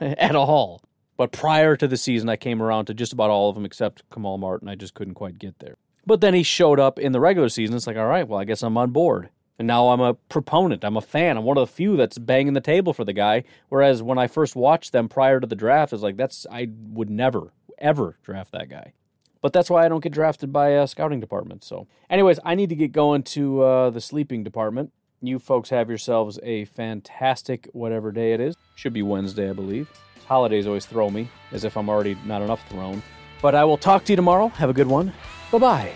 them at all. But prior to the season, I came around to just about all of them except Kamal Martin. I just couldn't quite get there. But then he showed up in the regular season. It's like, all right, well, I guess I'm on board. And now I'm a proponent. I'm a fan. I'm one of the few that's banging the table for the guy. Whereas when I first watched them prior to the draft, it's like, that's, I would never, ever draft that guy. But that's why I don't get drafted by a scouting department. So, anyways, I need to get going to uh, the sleeping department. You folks have yourselves a fantastic whatever day it is. Should be Wednesday, I believe. Holidays always throw me, as if I'm already not enough thrown. But I will talk to you tomorrow. Have a good one. Bye bye.